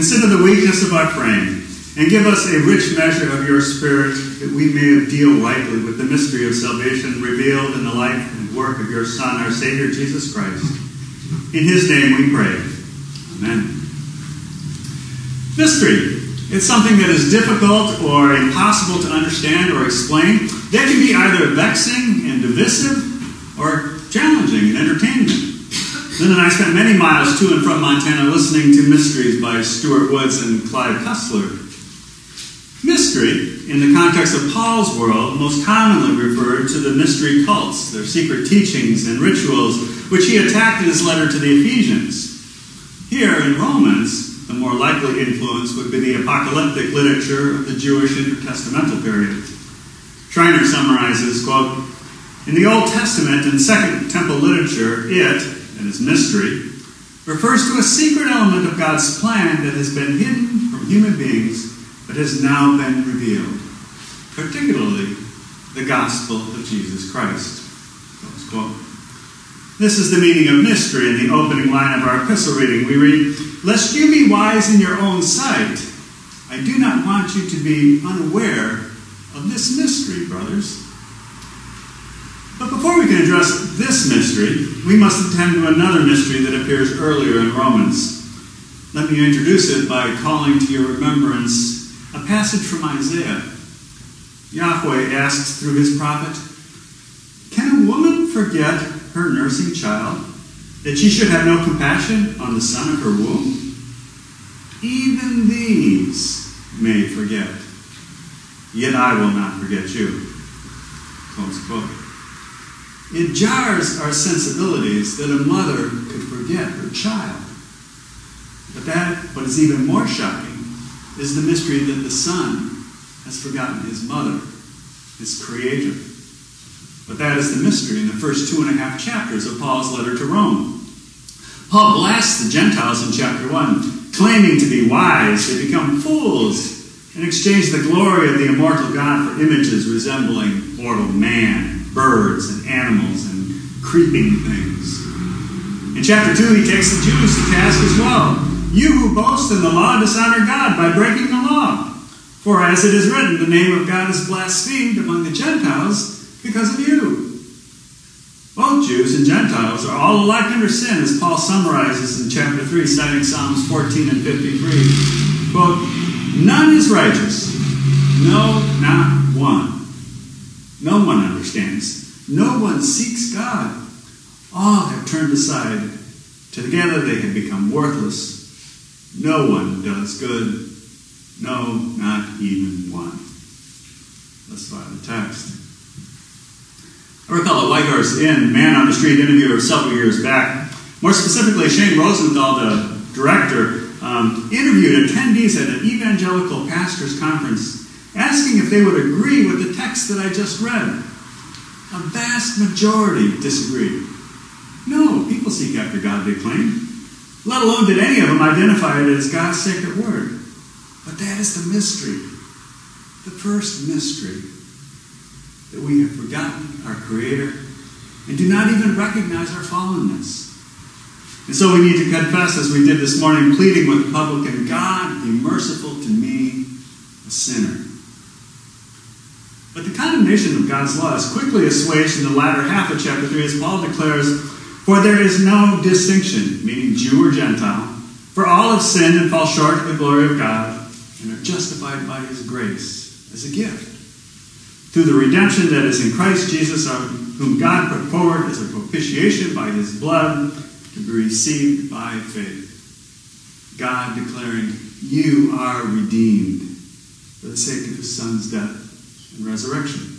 Consider the weakness of our frame, and give us a rich measure of your Spirit, that we may deal rightly with the mystery of salvation revealed in the life and work of your Son, our Savior, Jesus Christ. In his name we pray. Amen. Mystery. It's something that is difficult or impossible to understand or explain. That can be either vexing and divisive or challenging and entertaining. Lynn and I spent many miles to and from Montana listening to Mysteries by Stuart Woods and Clive Cussler. Mystery, in the context of Paul's world, most commonly referred to the mystery cults, their secret teachings and rituals, which he attacked in his letter to the Ephesians. Here in Romans, the more likely influence would be the apocalyptic literature of the Jewish intertestamental period. Schreiner summarizes, quote, In the Old Testament and Second Temple literature, it, and its mystery, refers to a secret element of God's plan that has been hidden from human beings but has now been revealed, particularly the gospel of Jesus Christ. This is the meaning of mystery in the opening line of our epistle reading. We read, Lest you be wise in your own sight, I do not want you to be unaware of this mystery, brothers. But before we can address this mystery, we must attend to another mystery that appears earlier in Romans. Let me introduce it by calling to your remembrance a passage from Isaiah. Yahweh asks through his prophet, Can a woman forget her nursing child, that she should have no compassion on the son of her womb? Even these may forget, yet I will not forget you. Close quote. It jars our sensibilities that a mother could forget her child. But that, what is even more shocking, is the mystery that the Son has forgotten his mother, his creator. But that is the mystery in the first two and a half chapters of Paul's letter to Rome. Paul blasts the Gentiles in chapter 1, claiming to be wise. They become fools and exchange the glory of the immortal God for images resembling mortal man, birds, and animals, and creeping things. In chapter 2, he takes the Jews to task as well you who boast in the law dishonor God by breaking the law. For as it is written, the name of God is blasphemed among the Gentiles because of you. Both Jews and Gentiles are all alike under sin, as Paul summarizes in chapter 3, citing Psalms 14 and 53. Quote, None is righteous, no, not one. No one understands. No one seeks God. All have turned aside. Together they have become worthless. No one does good. No, not even one. Let's find the text. I recall a White Horse Inn man on the street interview several years back. More specifically, Shane Rosenthal, the director, um, interviewed attendees at an evangelical pastors' conference asking if they would agree with the text that I just read. A vast majority disagreed. No, people seek after God, they claim. Let alone did any of them identify it as God's sacred word. But that is the mystery. The first mystery that we have forgotten our Creator and do not even recognize our fallenness. And so we need to confess, as we did this morning, pleading with the publican God, be merciful to me, a sinner. But the condemnation of God's law is quickly assuaged in the latter half of chapter 3 as Paul declares, for there is no distinction, meaning Jew or Gentile, for all have sinned and fall short of the glory of God and are justified by his grace as a gift. Through the redemption that is in Christ Jesus, whom God put forward as a propitiation by his blood to be received by faith. God declaring, You are redeemed for the sake of his Son's death and resurrection.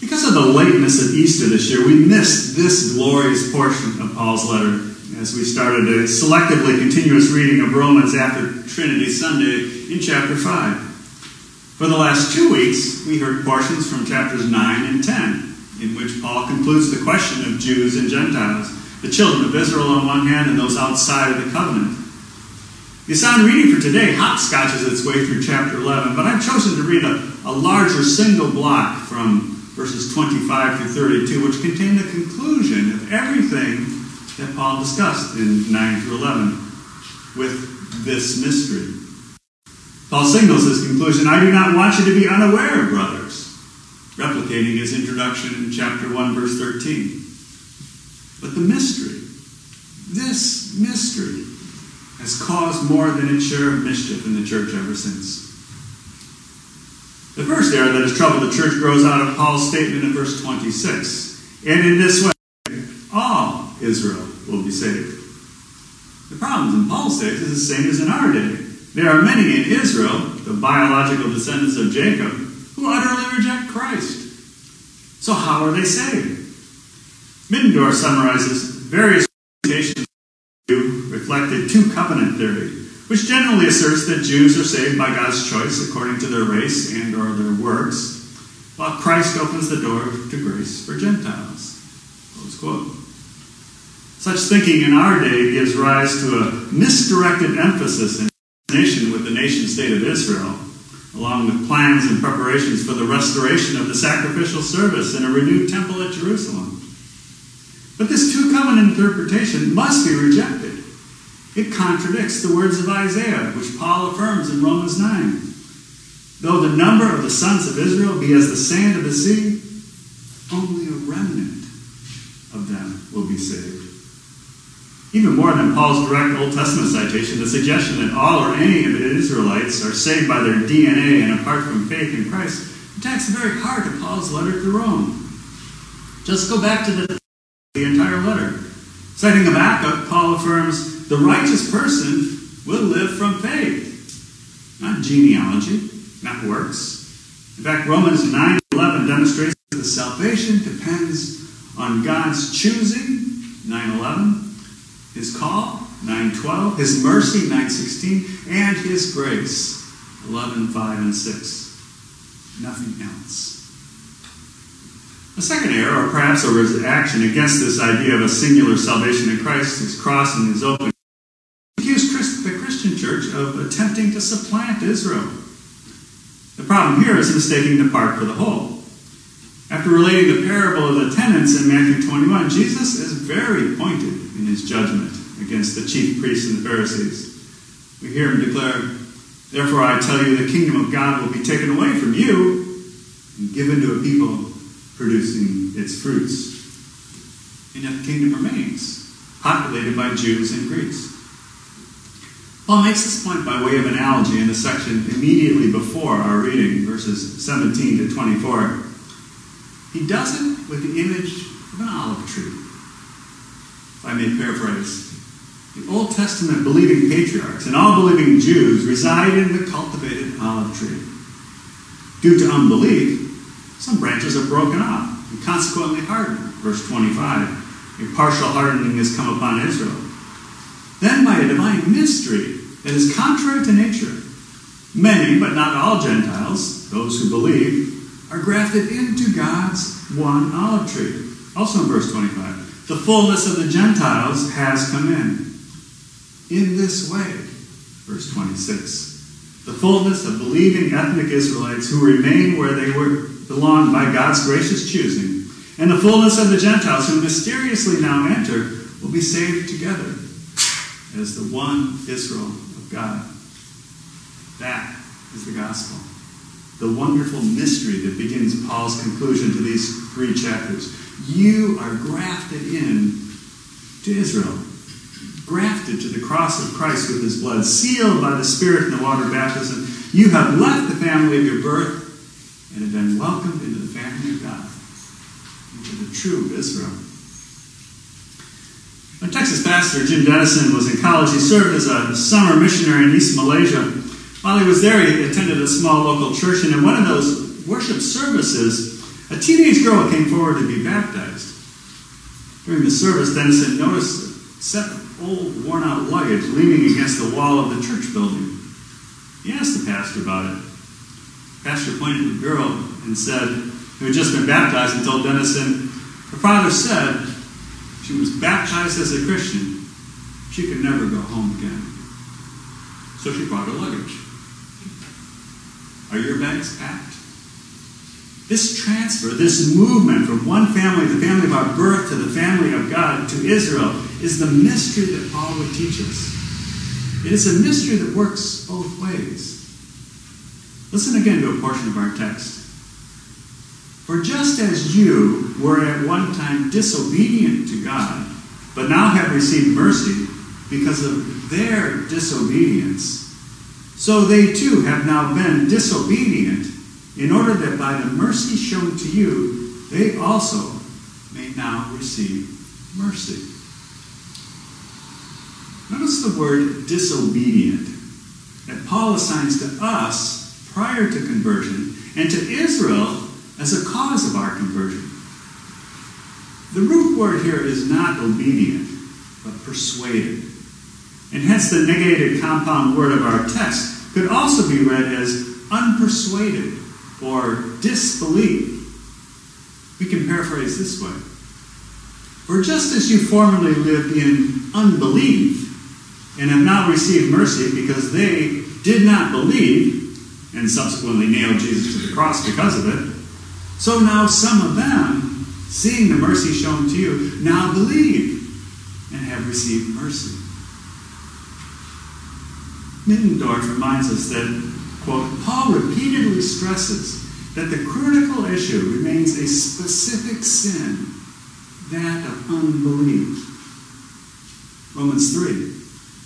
Because of the lateness of Easter this year, we missed this glorious portion of Paul's letter as we started a selectively continuous reading of Romans after Trinity Sunday in chapter 5. For the last two weeks, we heard portions from chapters 9 and 10, in which Paul concludes the question of Jews and Gentiles, the children of Israel on one hand and those outside of the covenant. The assigned reading for today hopscotches its way through chapter 11, but I've chosen to read a, a larger single block from verses 25 through 32, which contain the conclusion of everything that Paul discussed in 9 through 11 with this mystery. Paul signals his conclusion I do not want you to be unaware, brothers, replicating his introduction in chapter 1, verse 13. But the mystery, this mystery, has caused more than its share of mischief in the church ever since. The first error that has troubled the church grows out of Paul's statement in verse 26. And in this way, all Israel will be saved. The problems in Paul's day is the same as in our day. There are many in Israel, the biological descendants of Jacob, who utterly reject Christ. So, how are they saved? Middendorf summarizes various reflected two covenant theory, which generally asserts that Jews are saved by God's choice according to their race and or their works, while Christ opens the door to grace for Gentiles. Close quote. Such thinking in our day gives rise to a misdirected emphasis in nation with the nation state of Israel, along with plans and preparations for the restoration of the sacrificial service in a renewed temple at Jerusalem. But this two covenant interpretation must be rejected. It contradicts the words of Isaiah, which Paul affirms in Romans 9. Though the number of the sons of Israel be as the sand of the sea, only a remnant of them will be saved. Even more than Paul's direct Old Testament citation, the suggestion that all or any of the Israelites are saved by their DNA and apart from faith in Christ attacks the very heart of Paul's letter to Rome. Just go back to the, the entire letter. Citing Habakkuk, Paul affirms the righteous person will live from faith, not genealogy, not works. In fact, Romans 9 11 demonstrates that salvation depends on God's choosing, 9 11, his call, 912, his mercy, 916, and his grace, 11, 5, and 6. Nothing else. A second error, or perhaps a reaction against this idea of a singular salvation in Christ, his cross and his open, accused the Christian church of attempting to supplant Israel. The problem here is mistaking the part for the whole. After relating the parable of the tenants in Matthew 21, Jesus is very pointed in his judgment against the chief priests and the Pharisees. We hear him declare, Therefore I tell you, the kingdom of God will be taken away from you and given to a people producing its fruits. And yet the kingdom remains, populated by Jews and Greeks. Paul makes this point by way of analogy in the section immediately before our reading, verses 17 to 24. He does it with the image of an olive tree. If I may paraphrase, the Old Testament believing patriarchs and all believing Jews reside in the cultivated olive tree. Due to unbelief, some branches are broken off and consequently hardened. Verse 25. A partial hardening has come upon Israel. Then, by a divine mystery that is contrary to nature, many, but not all Gentiles, those who believe, are grafted into God's one olive tree. Also in verse 25, the fullness of the Gentiles has come in. In this way, verse 26, the fullness of believing ethnic Israelites who remain where they were belong by God's gracious choosing, and the fullness of the Gentiles who mysteriously now enter will be saved together as the one Israel of God. That is the gospel the wonderful mystery that begins Paul's conclusion to these three chapters. You are grafted in to Israel, grafted to the cross of Christ with his blood, sealed by the Spirit in the water baptism. You have left the family of your birth and have been welcomed into the family of God, into the true Israel. When Texas pastor Jim Denison was in college, he served as a summer missionary in East Malaysia. While he was there, he attended a small local church, and in one of those worship services, a teenage girl came forward to be baptized. During the service, Denison noticed a set of old, worn out luggage leaning against the wall of the church building. He asked the pastor about it. The pastor pointed to the girl and said, who had just been baptized, and told Denison, her father said she was baptized as a Christian. She could never go home again. So she brought her luggage. Are your bags packed? This transfer, this movement from one family, the family of our birth, to the family of God, to Israel, is the mystery that Paul would teach us. It is a mystery that works both ways. Listen again to a portion of our text. For just as you were at one time disobedient to God, but now have received mercy because of their disobedience, so they too have now been disobedient, in order that by the mercy shown to you, they also may now receive mercy. Notice the word disobedient that Paul assigns to us prior to conversion and to Israel as a cause of our conversion. The root word here is not obedient, but persuaded. And hence the negated compound word of our text could also be read as unpersuaded or disbelief. We can paraphrase this way. For just as you formerly lived in unbelief and have now received mercy because they did not believe and subsequently nailed Jesus to the cross because of it, so now some of them, seeing the mercy shown to you, now believe and have received mercy. Middendorf reminds us that, quote, Paul repeatedly stresses that the critical issue remains a specific sin, that of unbelief. Romans 3.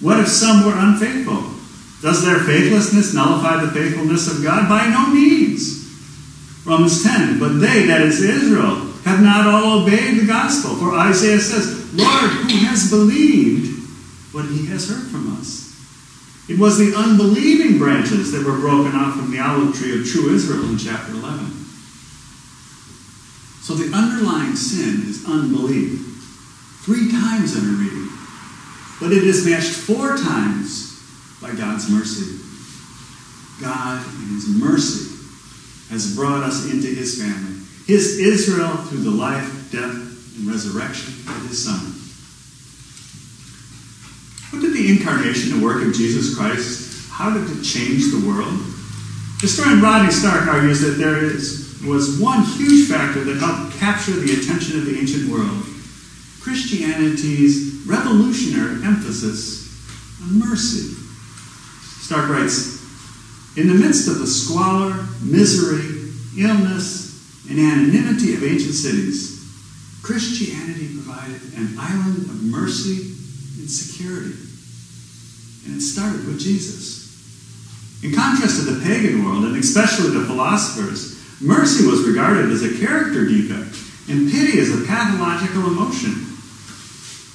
What if some were unfaithful? Does their faithlessness nullify the faithfulness of God? By no means. Romans 10. But they, that is Israel, have not all obeyed the gospel. For Isaiah says, Lord, who has believed what he has heard from us? It was the unbelieving branches that were broken off from the olive tree of true Israel in chapter 11. So the underlying sin is unbelief. Three times in our reading. But it is matched four times by God's mercy. God, in His mercy, has brought us into His family. His Israel through the life, death, and resurrection of His Son. What did the incarnation and work of Jesus Christ, how did it change the world? Historian Rodney Stark argues that there is, was one huge factor that helped capture the attention of the ancient world Christianity's revolutionary emphasis on mercy. Stark writes In the midst of the squalor, misery, illness, and anonymity of ancient cities, Christianity provided an island of mercy and security. And it started with Jesus. In contrast to the pagan world, and especially the philosophers, mercy was regarded as a character defect, and pity as a pathological emotion.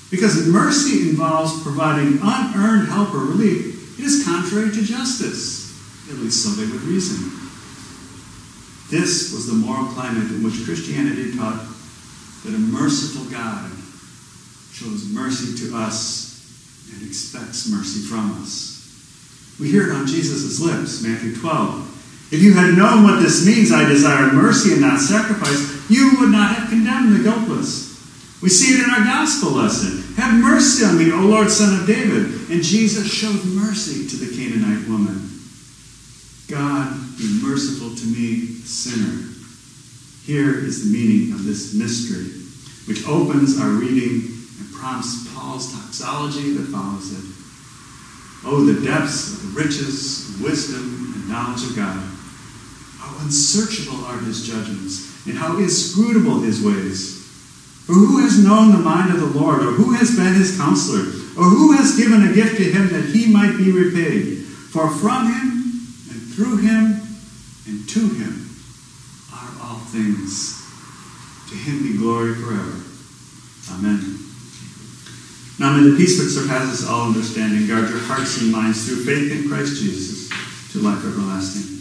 Because mercy involves providing unearned help or relief, it is contrary to justice. At least so they would reason. This was the moral climate in which Christianity taught that a merciful God shows mercy to us and expects mercy from us. We hear it on Jesus' lips, Matthew 12. If you had known what this means, I desire mercy and not sacrifice, you would not have condemned the guiltless. We see it in our gospel lesson. Have mercy on me, O Lord, son of David. And Jesus showed mercy to the Canaanite woman. God, be merciful to me, a sinner. Here is the meaning of this mystery, which opens our reading and prompts Paul's doxology that follows it. Oh, the depths of the riches, wisdom, and knowledge of God. How unsearchable are his judgments, and how inscrutable his ways. For who has known the mind of the Lord, or who has been his counselor, or who has given a gift to him that he might be repaid? For from him, through him, and to him are all things. To him be glory forever. Amen. Now may the peace which surpasses all understanding guard your hearts and minds through faith in Christ Jesus to life everlasting.